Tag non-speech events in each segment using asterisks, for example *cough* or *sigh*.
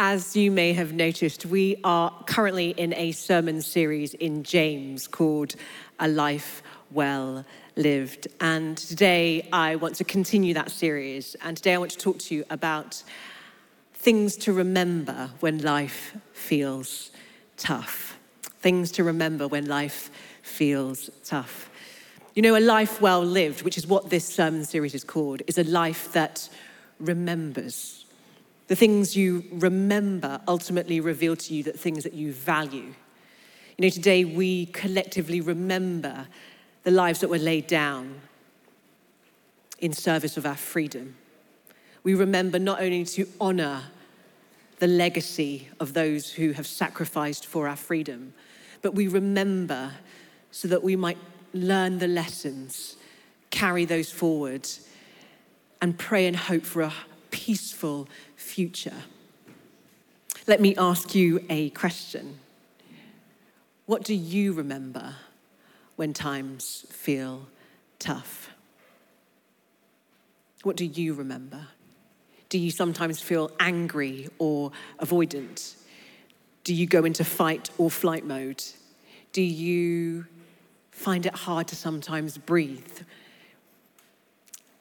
As you may have noticed, we are currently in a sermon series in James called A Life Well Lived. And today I want to continue that series. And today I want to talk to you about things to remember when life feels tough. Things to remember when life feels tough. You know, a life well lived, which is what this sermon series is called, is a life that remembers the things you remember ultimately reveal to you that things that you value. You know, today we collectively remember the lives that were laid down in service of our freedom. We remember not only to honor the legacy of those who have sacrificed for our freedom, but we remember so that we might learn the lessons, carry those forward, and pray and hope for a peaceful future. Let me ask you a question. What do you remember when times feel tough? What do you remember? Do you sometimes feel angry or avoidant? Do you go into fight or flight mode? Do you find it hard to sometimes breathe?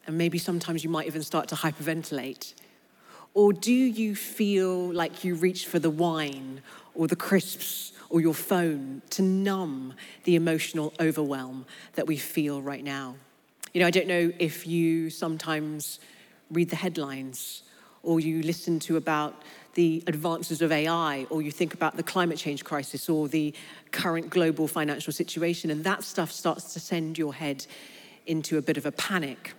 And maybe sometimes you might even start to hyperventilate or do you feel like you reach for the wine or the crisps or your phone to numb the emotional overwhelm that we feel right now? You know, I don't know if you sometimes read the headlines or you listen to about the advances of AI, or you think about the climate change crisis or the current global financial situation, and that stuff starts to send your head into a bit of a panic.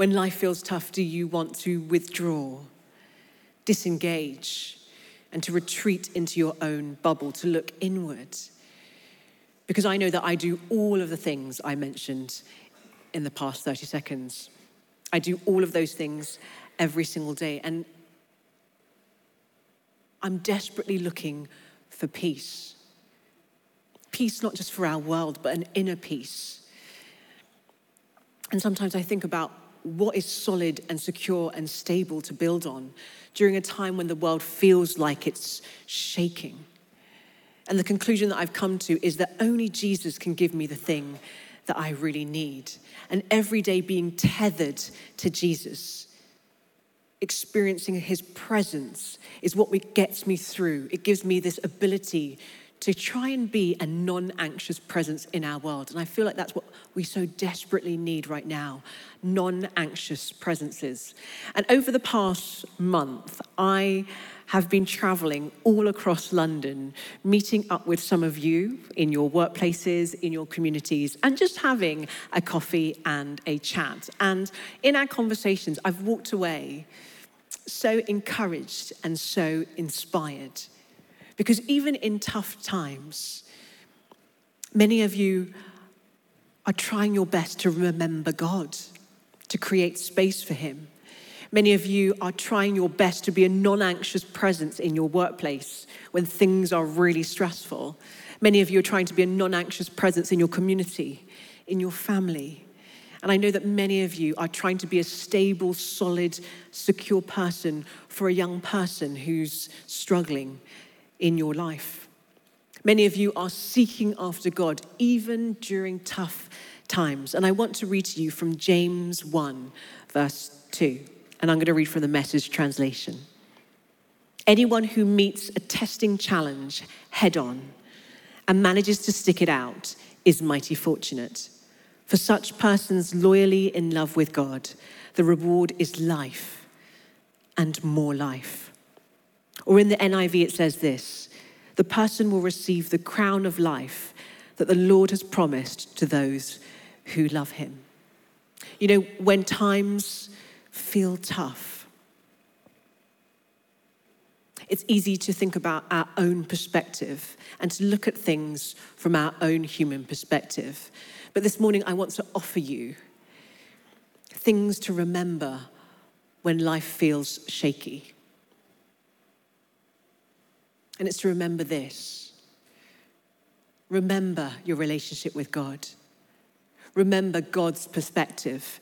When life feels tough, do you want to withdraw, disengage, and to retreat into your own bubble, to look inward? Because I know that I do all of the things I mentioned in the past 30 seconds. I do all of those things every single day. And I'm desperately looking for peace. Peace, not just for our world, but an inner peace. And sometimes I think about what is solid and secure and stable to build on during a time when the world feels like it's shaking. And the conclusion that I've come to is that only Jesus can give me the thing that I really need. And every day being tethered to Jesus, experiencing his presence, is what gets me through. It gives me this ability to try and be a non anxious presence in our world. And I feel like that's what we so desperately need right now non anxious presences. And over the past month, I have been traveling all across London, meeting up with some of you in your workplaces, in your communities, and just having a coffee and a chat. And in our conversations, I've walked away so encouraged and so inspired because even in tough times, many of you are trying your best to remember God, to create space for Him. Many of you are trying your best to be a non anxious presence in your workplace when things are really stressful. Many of you are trying to be a non anxious presence in your community, in your family. And I know that many of you are trying to be a stable, solid, secure person for a young person who's struggling in your life. Many of you are seeking after God even during tough times. And I want to read to you from James 1, verse 2. And I'm going to read from the message translation. Anyone who meets a testing challenge head on and manages to stick it out is mighty fortunate. For such persons loyally in love with God, the reward is life and more life. Or in the NIV, it says this the person will receive the crown of life that the Lord has promised to those who love him. You know, when times feel tough, it's easy to think about our own perspective and to look at things from our own human perspective. But this morning, I want to offer you things to remember when life feels shaky. And it's to remember this remember your relationship with God, remember God's perspective,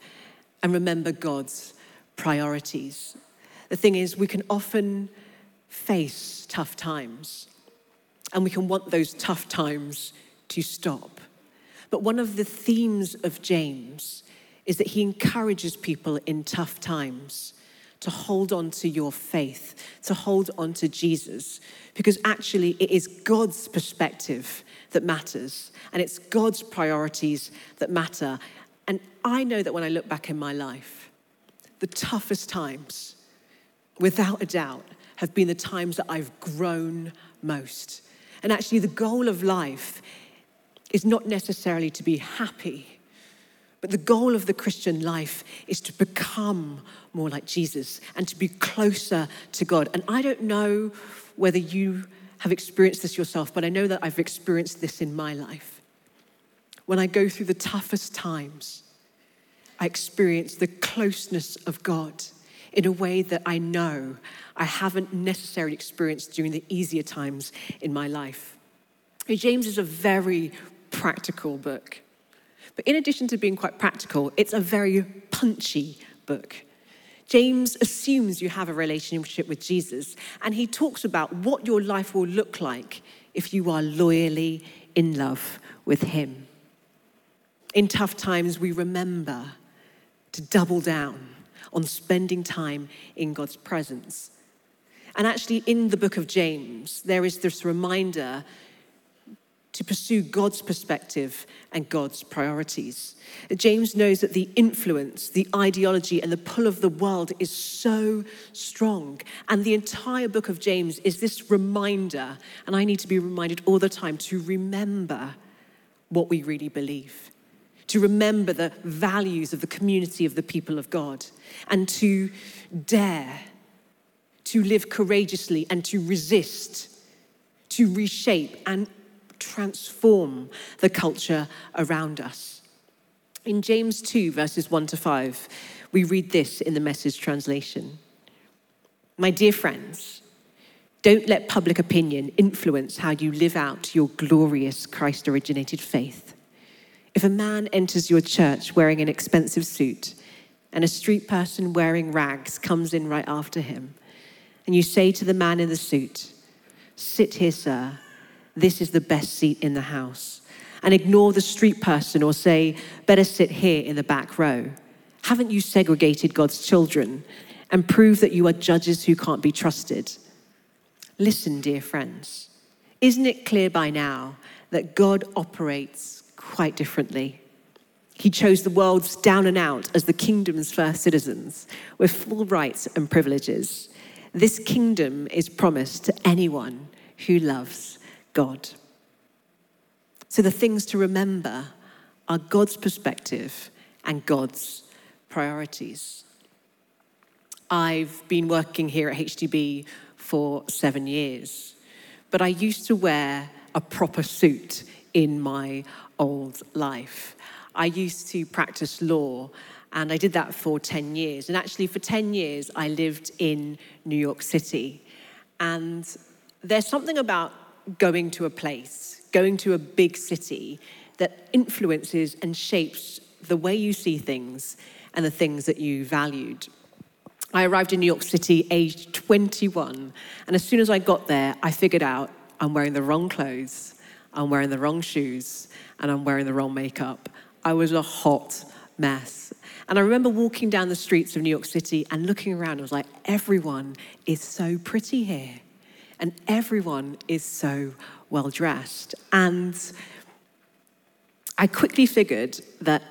and remember God's priorities. The thing is, we can often face tough times, and we can want those tough times to stop. But one of the themes of James is that he encourages people in tough times to hold on to your faith, to hold on to Jesus, because actually it is God's perspective that matters, and it's God's priorities that matter. And I know that when I look back in my life, the toughest times, without a doubt, have been the times that I've grown most. And actually, the goal of life is not necessarily to be happy, but the goal of the Christian life is to become more like Jesus and to be closer to God. And I don't know whether you have experienced this yourself, but I know that I've experienced this in my life. When I go through the toughest times, I experience the closeness of God in a way that I know I haven't necessarily experienced during the easier times in my life. James is a very practical book. But in addition to being quite practical, it's a very punchy book. James assumes you have a relationship with Jesus, and he talks about what your life will look like if you are loyally in love with him. In tough times, we remember to double down on spending time in God's presence. And actually, in the book of James, there is this reminder to pursue God's perspective and God's priorities. James knows that the influence, the ideology, and the pull of the world is so strong. And the entire book of James is this reminder, and I need to be reminded all the time to remember what we really believe, to remember the values of the community of the people of God, and to dare to live courageously and to resist, to reshape, and transform the culture around us. In James 2, verses 1 to 5, we read this in the message translation My dear friends, don't let public opinion influence how you live out your glorious Christ originated faith. If a man enters your church wearing an expensive suit and a street person wearing rags comes in right after him, and you say to the man in the suit, Sit here, sir, this is the best seat in the house. And ignore the street person or say, better sit here in the back row. Haven't you segregated God's children and prove that you are judges who can't be trusted? Listen, dear friends, isn't it clear by now that God operates quite differently? He chose the world's down and out as the kingdom's first citizens with full rights and privileges. This kingdom is promised to anyone who loves God. So the things to remember are God's perspective and God's priorities. I've been working here at HTB for seven years, but I used to wear a proper suit in my old life. I used to practice law, and I did that for 10 years. And actually, for 10 years, I lived in New York City. And there's something about going to a place, going to a big city that influences and shapes the way you see things and the things that you valued. I arrived in New York City aged 21, and as soon as I got there, I figured out I'm wearing the wrong clothes, I'm wearing the wrong shoes, and I'm wearing the wrong makeup. I was a hot mess. And I remember walking down the streets of New York City and looking around, I was like, everyone is so pretty here and everyone is so well dressed. And I quickly figured that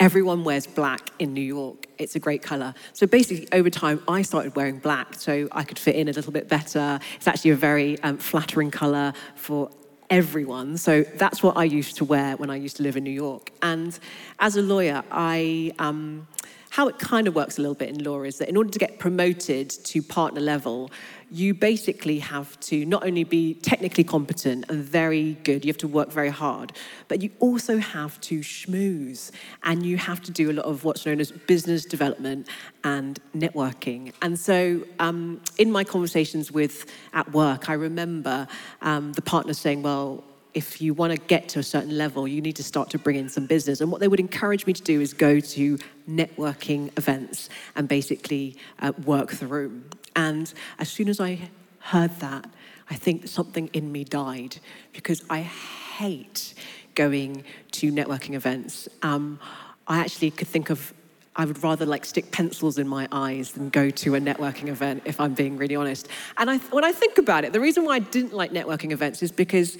everyone wears black in New York. It's a great color. So basically, over time, I started wearing black so I could fit in a little bit better. It's actually a very um, flattering color for everyone. So that's what I used to wear when I used to live in New York. And as a lawyer, I. Um, how it kind of works a little bit in law is that in order to get promoted to partner level, you basically have to not only be technically competent and very good, you have to work very hard, but you also have to schmooze and you have to do a lot of what's known as business development and networking. And so, um, in my conversations with at work, I remember um, the partner saying, Well, if you want to get to a certain level, you need to start to bring in some business. And what they would encourage me to do is go to networking events and basically uh, work the room. And as soon as I heard that, I think something in me died because I hate going to networking events. Um, I actually could think of I would rather like stick pencils in my eyes than go to a networking event, if I'm being really honest. And I, when I think about it, the reason why I didn't like networking events is because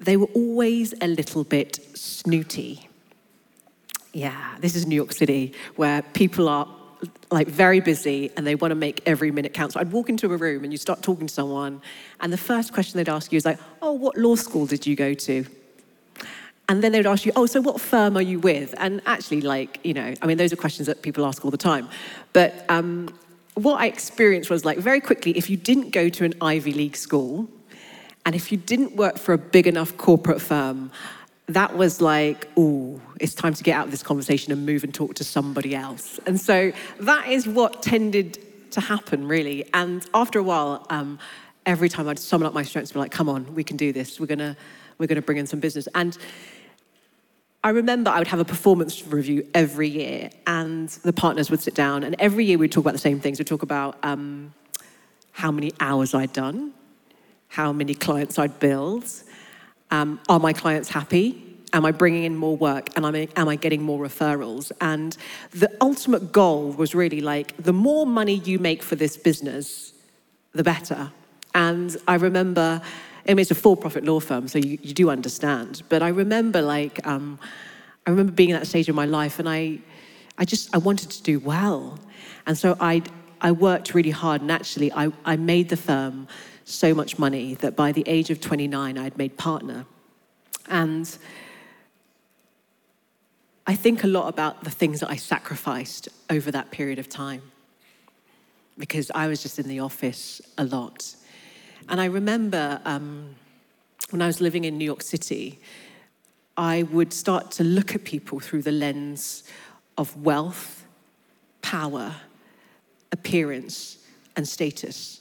they were always a little bit snooty. Yeah, this is New York City, where people are like very busy and they want to make every minute count. So I'd walk into a room and you start talking to someone, and the first question they'd ask you is like, "Oh, what law school did you go to?" And then they would ask you, oh, so what firm are you with? And actually, like, you know, I mean, those are questions that people ask all the time. But um, what I experienced was like very quickly, if you didn't go to an Ivy League school, and if you didn't work for a big enough corporate firm, that was like, oh, it's time to get out of this conversation and move and talk to somebody else. And so that is what tended to happen, really. And after a while, um, every time I'd summon up my strengths, be like, come on, we can do this. We're gonna, we're gonna bring in some business. And I remember I would have a performance review every year, and the partners would sit down, and every year we'd talk about the same things. We'd talk about um, how many hours I'd done, how many clients I'd billed, um, are my clients happy? Am I bringing in more work? And am I, am I getting more referrals? And the ultimate goal was really like the more money you make for this business, the better. And I remember I mean, it's a for-profit law firm, so you, you do understand. But I remember, like, um, I remember being at that stage of my life, and I, I just, I wanted to do well, and so I, I worked really hard, and actually, I, I made the firm so much money that by the age of 29, I'd made partner, and. I think a lot about the things that I sacrificed over that period of time because I was just in the office a lot. And I remember um, when I was living in New York City, I would start to look at people through the lens of wealth, power, appearance, and status.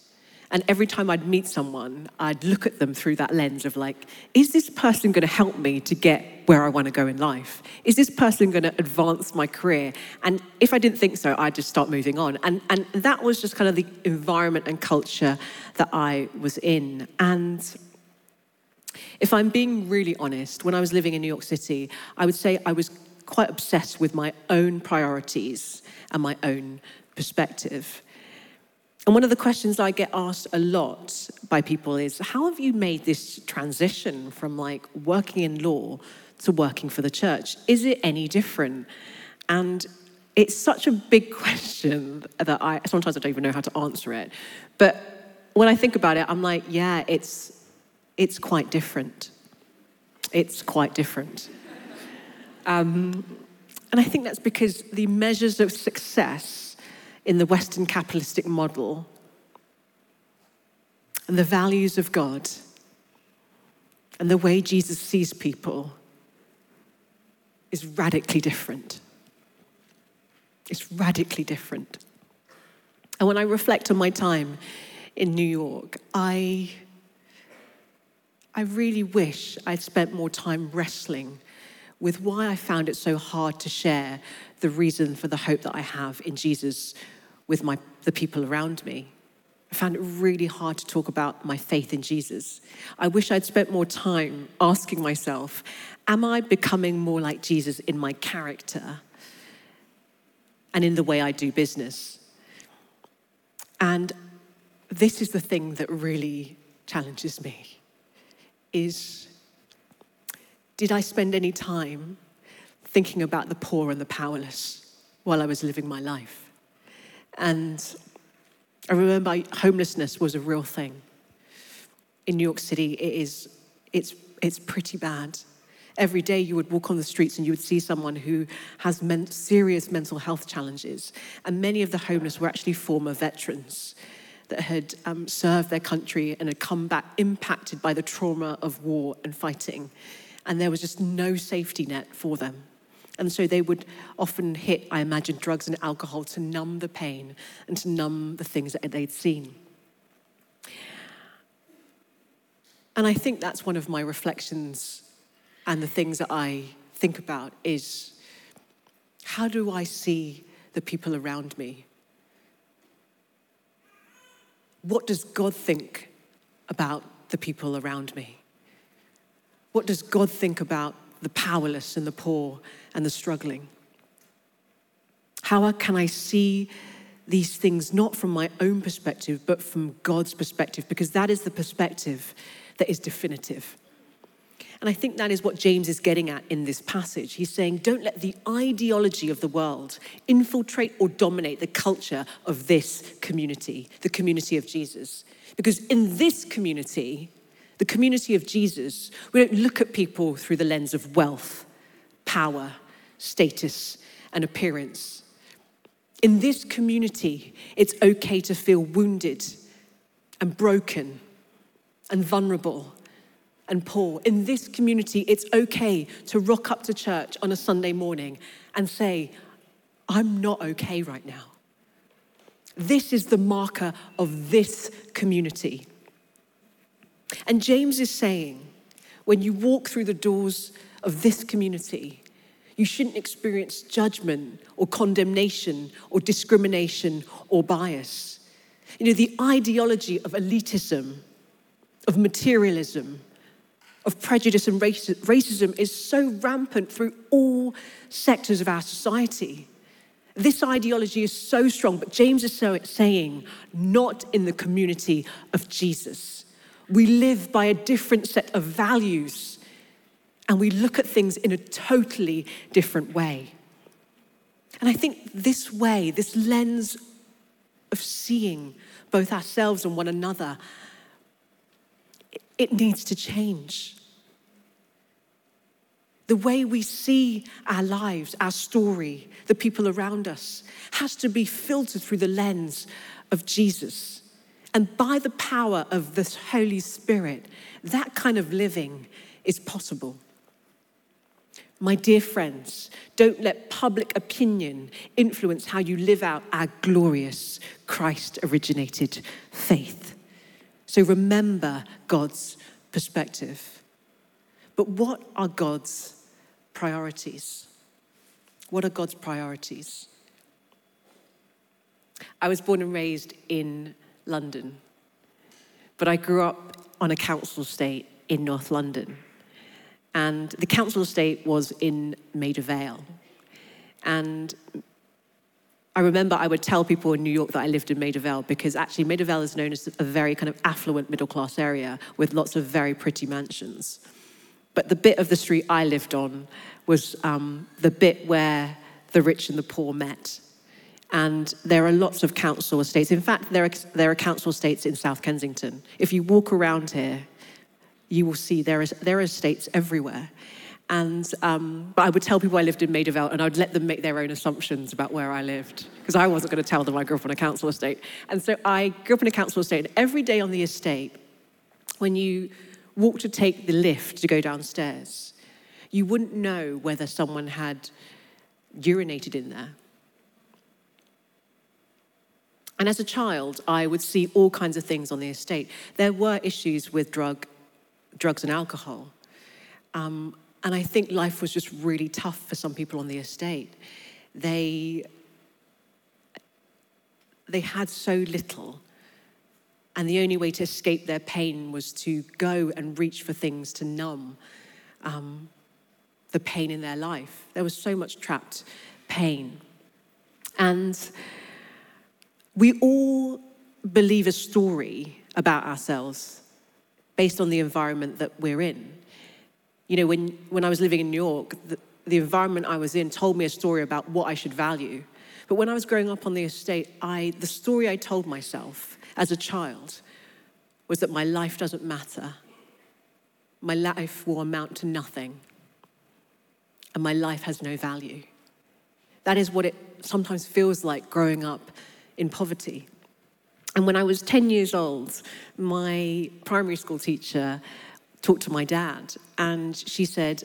And every time I'd meet someone, I'd look at them through that lens of like, is this person going to help me to get where I want to go in life? Is this person going to advance my career? And if I didn't think so, I'd just start moving on. And, and that was just kind of the environment and culture that I was in. And if I'm being really honest, when I was living in New York City, I would say I was quite obsessed with my own priorities and my own perspective. And one of the questions I get asked a lot by people is how have you made this transition from like working in law to working for the church? Is it any different? And it's such a big *laughs* question that I sometimes I don't even know how to answer it. But when I think about it, I'm like, yeah, it's it's quite different. It's quite different. Um, and I think that's because the measures of success in the Western capitalistic model and the values of God and the way Jesus sees people is radically different. It's radically different. And when I reflect on my time in New York, I, I really wish I'd spent more time wrestling with why I found it so hard to share the reason for the hope that I have in Jesus with my, the people around me. I found it really hard to talk about my faith in Jesus. I wish I'd spent more time asking myself, am I becoming more like Jesus in my character and in the way I do business? And this is the thing that really challenges me is did I spend any time thinking about the poor and the powerless while I was living my life? And I remember homelessness was a real thing. In New York City, it is, it's, it's pretty bad. Every day you would walk on the streets and you would see someone who has men- serious mental health challenges. And many of the homeless were actually former veterans that had um, served their country and had come back impacted by the trauma of war and fighting. And there was just no safety net for them. And so they would often hit, I imagine, drugs and alcohol to numb the pain and to numb the things that they'd seen. And I think that's one of my reflections and the things that I think about is how do I see the people around me? What does God think about the people around me? What does God think about the powerless and the poor and the struggling? How can I see these things not from my own perspective, but from God's perspective? Because that is the perspective that is definitive. And I think that is what James is getting at in this passage. He's saying, don't let the ideology of the world infiltrate or dominate the culture of this community, the community of Jesus. Because in this community, the community of Jesus, we don't look at people through the lens of wealth, power, status, and appearance. In this community, it's okay to feel wounded and broken and vulnerable and poor. In this community, it's okay to rock up to church on a Sunday morning and say, I'm not okay right now. This is the marker of this community. And James is saying, when you walk through the doors of this community, you shouldn't experience judgment or condemnation or discrimination or bias. You know, the ideology of elitism, of materialism, of prejudice and racism is so rampant through all sectors of our society. This ideology is so strong, but James is so saying, not in the community of Jesus. We live by a different set of values and we look at things in a totally different way. And I think this way, this lens of seeing both ourselves and one another, it needs to change. The way we see our lives, our story, the people around us, has to be filtered through the lens of Jesus. And by the power of the Holy Spirit, that kind of living is possible. My dear friends, don't let public opinion influence how you live out our glorious Christ originated faith. So remember God's perspective. But what are God's priorities? What are God's priorities? I was born and raised in London, but I grew up on a council estate in North London. And the council estate was in Maida Vale. And I remember I would tell people in New York that I lived in Maida Vale because actually Maida Vale is known as a very kind of affluent middle class area with lots of very pretty mansions. But the bit of the street I lived on was um, the bit where the rich and the poor met. And there are lots of council estates. In fact, there are, there are council estates in South Kensington. If you walk around here, you will see there, is, there are estates everywhere. And um, but I would tell people I lived in Maida and I would let them make their own assumptions about where I lived because I wasn't going to tell them I grew up on a council estate. And so I grew up in a council estate, and every day on the estate, when you walk to take the lift to go downstairs, you wouldn't know whether someone had urinated in there. And as a child, I would see all kinds of things on the estate. There were issues with drug, drugs and alcohol. Um, and I think life was just really tough for some people on the estate. They, they had so little, and the only way to escape their pain was to go and reach for things to numb um, the pain in their life. There was so much trapped pain. And we all believe a story about ourselves based on the environment that we're in you know, when, when I was living in New York, the, the environment I was in told me a story about what I should value. But when I was growing up on the estate, I, the story I told myself as a child was that my life doesn't matter. My life will amount to nothing. And my life has no value. That is what it sometimes feels like growing up in poverty. And when I was 10 years old, my primary school teacher talked to my dad, and she said,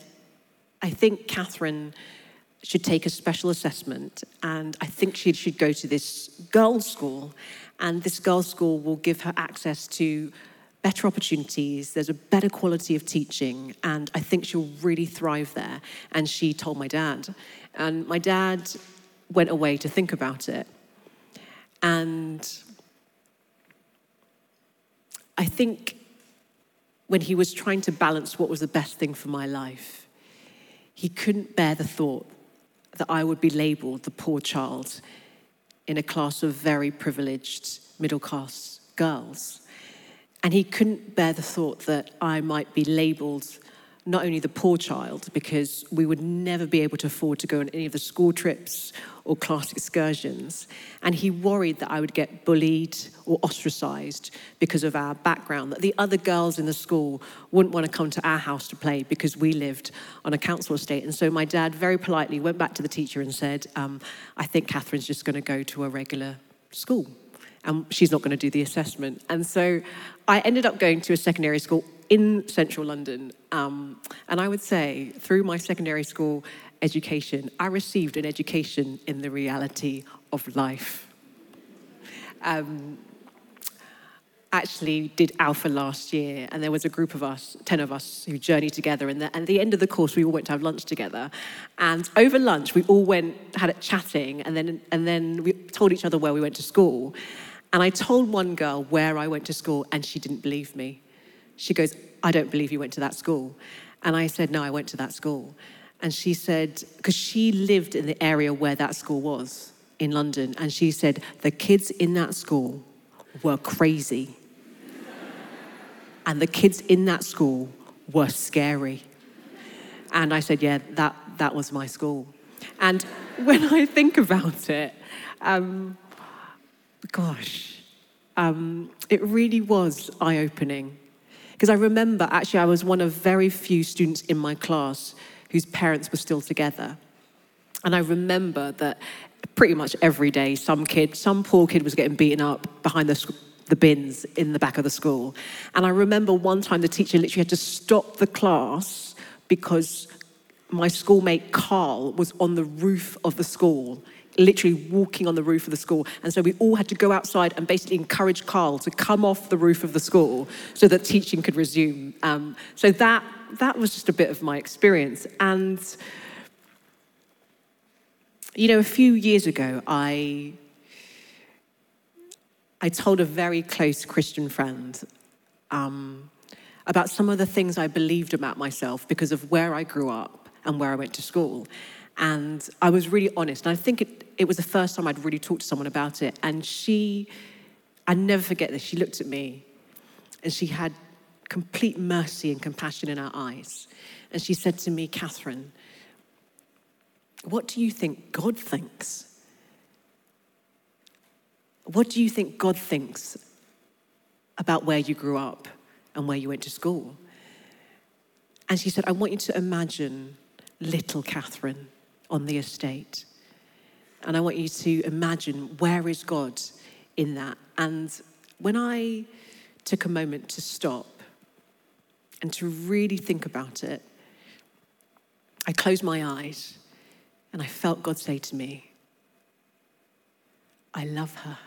I think Katherine should take a special assessment, and I think she should go to this girls' school, and this girls' school will give her access to better opportunities, there's a better quality of teaching, and I think she'll really thrive there. And she told my dad. And my dad went away to think about it. And I think when he was trying to balance what was the best thing for my life, he couldn't bear the thought that I would be labeled the poor child in a class of very privileged middle class girls. And he couldn't bear the thought that I might be labeled not only the poor child, because we would never be able to afford to go on any of the school trips or class excursions. And he worried that I would get bullied or ostracized because of our background, that the other girls in the school wouldn't want to come to our house to play because we lived on a council estate. And so my dad very politely went back to the teacher and said, um, I think Katherine's just going to go to a regular school and she's not going to do the assessment. And so I ended up going to a secondary school in central London. Um, and I would say, through my secondary school education, I received an education in the reality of life. Um, actually did Alpha last year, and there was a group of us, 10 of us, who journeyed together. And, at the end of the course, we all went to have lunch together. And over lunch, we all went, had it chatting, and then, and then we told each other where we went to school. And I told one girl where I went to school, and she didn't believe me. She goes, I don't believe you went to that school. And I said, No, I went to that school. And she said, because she lived in the area where that school was in London. And she said, the kids in that school were crazy. and the kids in that school were scary. And I said, yeah, that, that was my school. And when I think about it, um, gosh, um, it really was eye opening. Because I remember, actually, I was one of very few students in my class whose parents were still together. And I remember that pretty much every day, some kid, some poor kid was getting beaten up behind the, the bins in the back of the school. And I remember one time the teacher literally had to stop the class because my schoolmate Carl was on the roof of the school literally walking on the roof of the school. And so we all had to go outside and basically encourage Carl to come off the roof of the school so that teaching could resume. Um, so that, that was just a bit of my experience. And, you know, a few years ago, I, I told a very close Christian friend um, about some of the things I believed about myself because of where I grew up and where I went to school. And I was really honest. And I think it, it was the first time I'd really talked to someone about it. And she, I never forget this, she looked at me and she had complete mercy and compassion in her eyes. And she said to me, Katherine, what do you think God thinks? What do you think God thinks about where you grew up and where you went to school? And she said, I want you to imagine little Katherine on the estate. And I want you to imagine where is God in that. And when I took a moment to stop and to really think about it, I closed my eyes and I felt God say to me, I love her.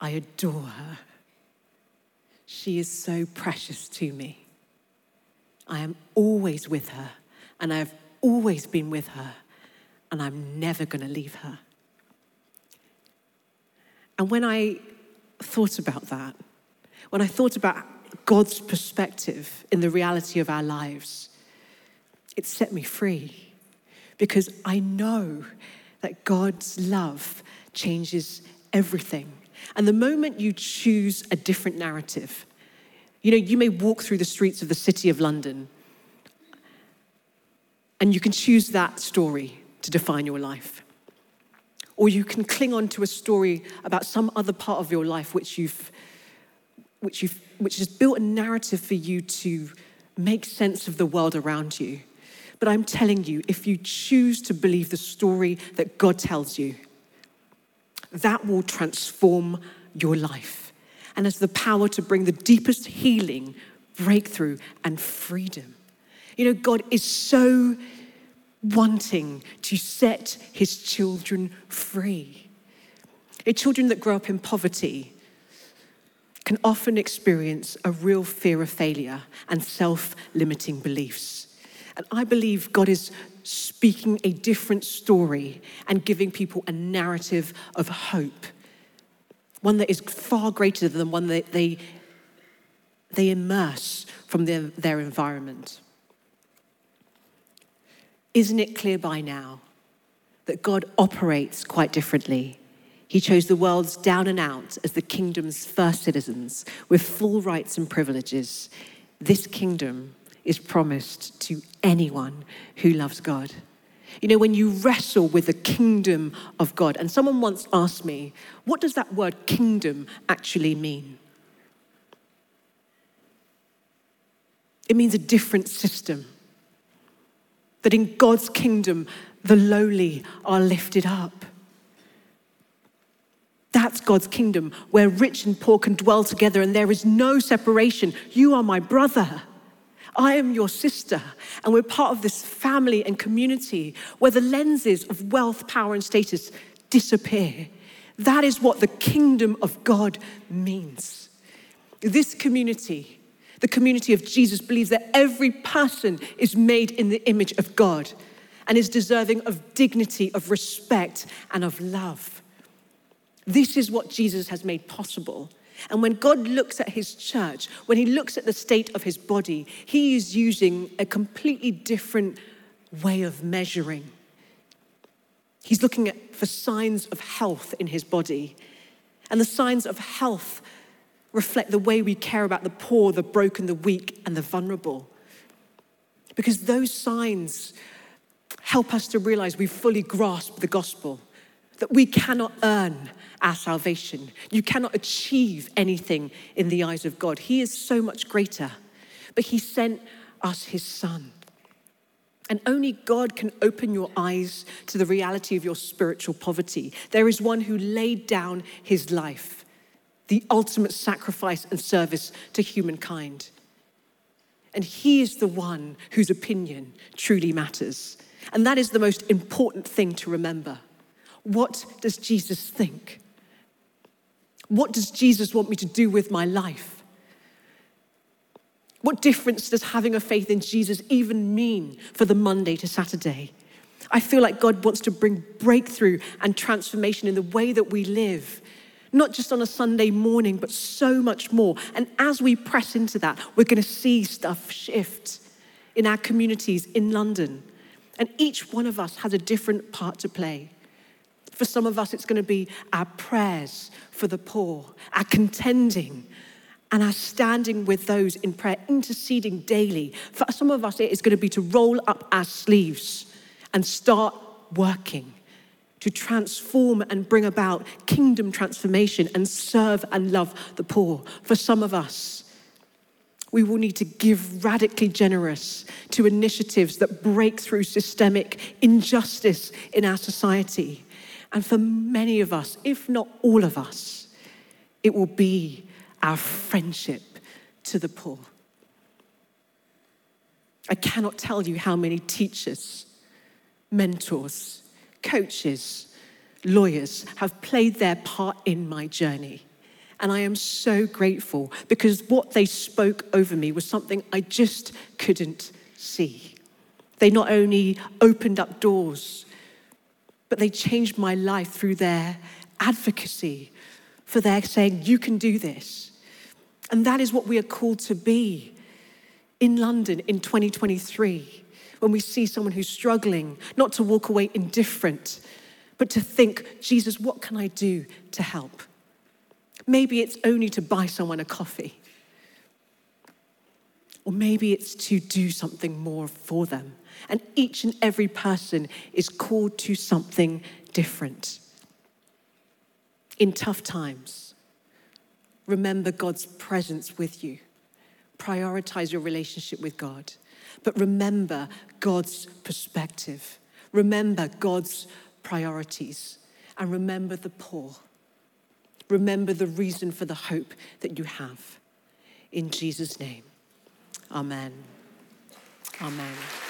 I adore her. She is so precious to me. I am always with her, and I've always been with her, and I'm never going to leave her. And when I thought about that, when I thought about God's perspective in the reality of our lives, it set me free because I know that God's love changes everything. And the moment you choose a different narrative, you know, you may walk through the streets of the city of London and you can choose that story to define your life. Or you can cling on to a story about some other part of your life which you've which you've which has built a narrative for you to make sense of the world around you. But I'm telling you, if you choose to believe the story that God tells you, that will transform your life and has the power to bring the deepest healing, breakthrough, and freedom. You know, God is so wanting to set his children free. Children that grow up in poverty can often experience a real fear of failure and self limiting beliefs. And I believe God is speaking a different story and giving people a narrative of hope, one that is far greater than one that they, they immerse from their, their environment. Isn't it clear by now that God operates quite differently? He chose the world's down and out as the kingdom's first citizens with full rights and privileges. This kingdom is promised to anyone who loves God. You know, when you wrestle with the kingdom of God, and someone once asked me, what does that word kingdom actually mean? It means a different system. That in God's kingdom, the lowly are lifted up. That's God's kingdom, where rich and poor can dwell together and there is no separation. You are my brother. I am your sister. And we're part of this family and community where the lenses of wealth, power, and status disappear. That is what the kingdom of God means. This community, the community of Jesus, believes that every person is made in the image of God and is deserving of dignity, of respect, and of love. This is what Jesus has made possible. And when God looks at his church, when he looks at the state of his body, he is using a completely different way of measuring. He's looking at, for signs of health in his body. And the signs of health reflect the way we care about the poor, the broken, the weak, and the vulnerable. Because those signs help us to realize we fully grasp the gospel, that we cannot earn our salvation. You cannot achieve anything in the eyes of God. He is so much greater. But He sent us His Son. And only God can open your eyes to the reality of your spiritual poverty. There is one who laid down his life, the ultimate sacrifice and service to humankind. And he is the one whose opinion truly matters. And that is the most important thing to remember. What does Jesus think? What does Jesus want me to do with my life? What difference does having a faith in Jesus even mean for the Monday to Saturday? I feel like God wants to bring breakthrough and transformation in the way that we live, not just on a Sunday morning, but so much more. And as we press into that, we're going to see stuff shift in our communities in London. And each one of us has a different part to play. For some of us, it's going to be our prayers for the poor, our contending, and our standing with those in prayer, interceding daily. For some of us, it is going to be to roll up our sleeves and start working to transform and bring about kingdom transformation and serve and love the poor. For some of us, we will need to give radically generous to initiatives that break through systemic injustice in our society. And for many of us, if not all of us, it will be our friendship to the poor. I cannot tell you how many teachers, mentors, coaches, lawyers have played their part in my journey. And I am so grateful because what they spoke over me was something I just couldn't see. They not only opened up doors but they changed my life through their advocacy, for their saying, You can do this. And that is what we are called to be in London in 2023 when we see someone who's struggling, not to walk away indifferent, but to think, Jesus, what can I do to help? Maybe it's only to buy someone a coffee. Or maybe it's to do something more for them. And each and every person is called to something different. In tough times, remember God's presence with you. Prioritize your relationship with God. But remember God's perspective. Remember God's priorities. And remember the poor. Remember the reason for the hope that you have. In Jesus' name, amen. Amen.